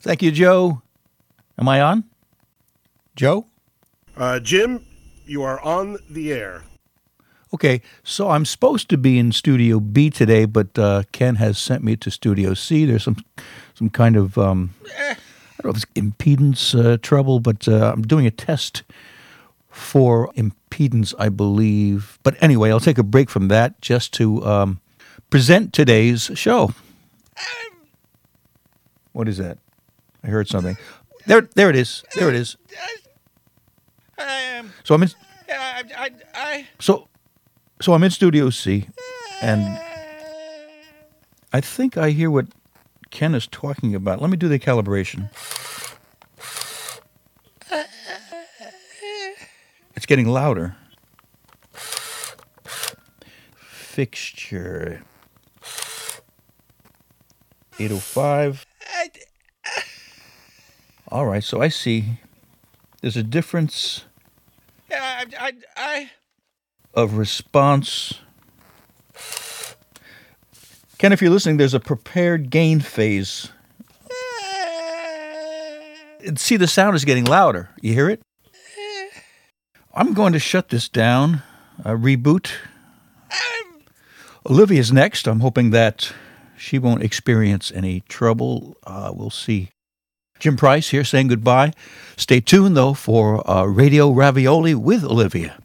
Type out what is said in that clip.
Thank you, Joe. Am I on? Joe? Uh, Jim, you are on the air. Okay, so I'm supposed to be in Studio B today, but uh, Ken has sent me to Studio C. There's some some kind of um, I don't know if it's impedance uh, trouble, but uh, I'm doing a test for impedance, I believe. But anyway, I'll take a break from that just to um, present today's show. What is that? I heard something. There, there it is. There it is. Um, So I'm in. I, I, I, So, so I'm in Studio C, and I think I hear what Ken is talking about. Let me do the calibration. It's getting louder. Fixture 805. All right, so I see there's a difference I, I, I, of response. Ken, if you're listening, there's a prepared gain phase. See, the sound is getting louder. You hear it? I'm going to shut this down, uh, reboot. Olivia's next. I'm hoping that she won't experience any trouble. Uh, we'll see. Jim Price here saying goodbye. Stay tuned, though, for uh, Radio Ravioli with Olivia.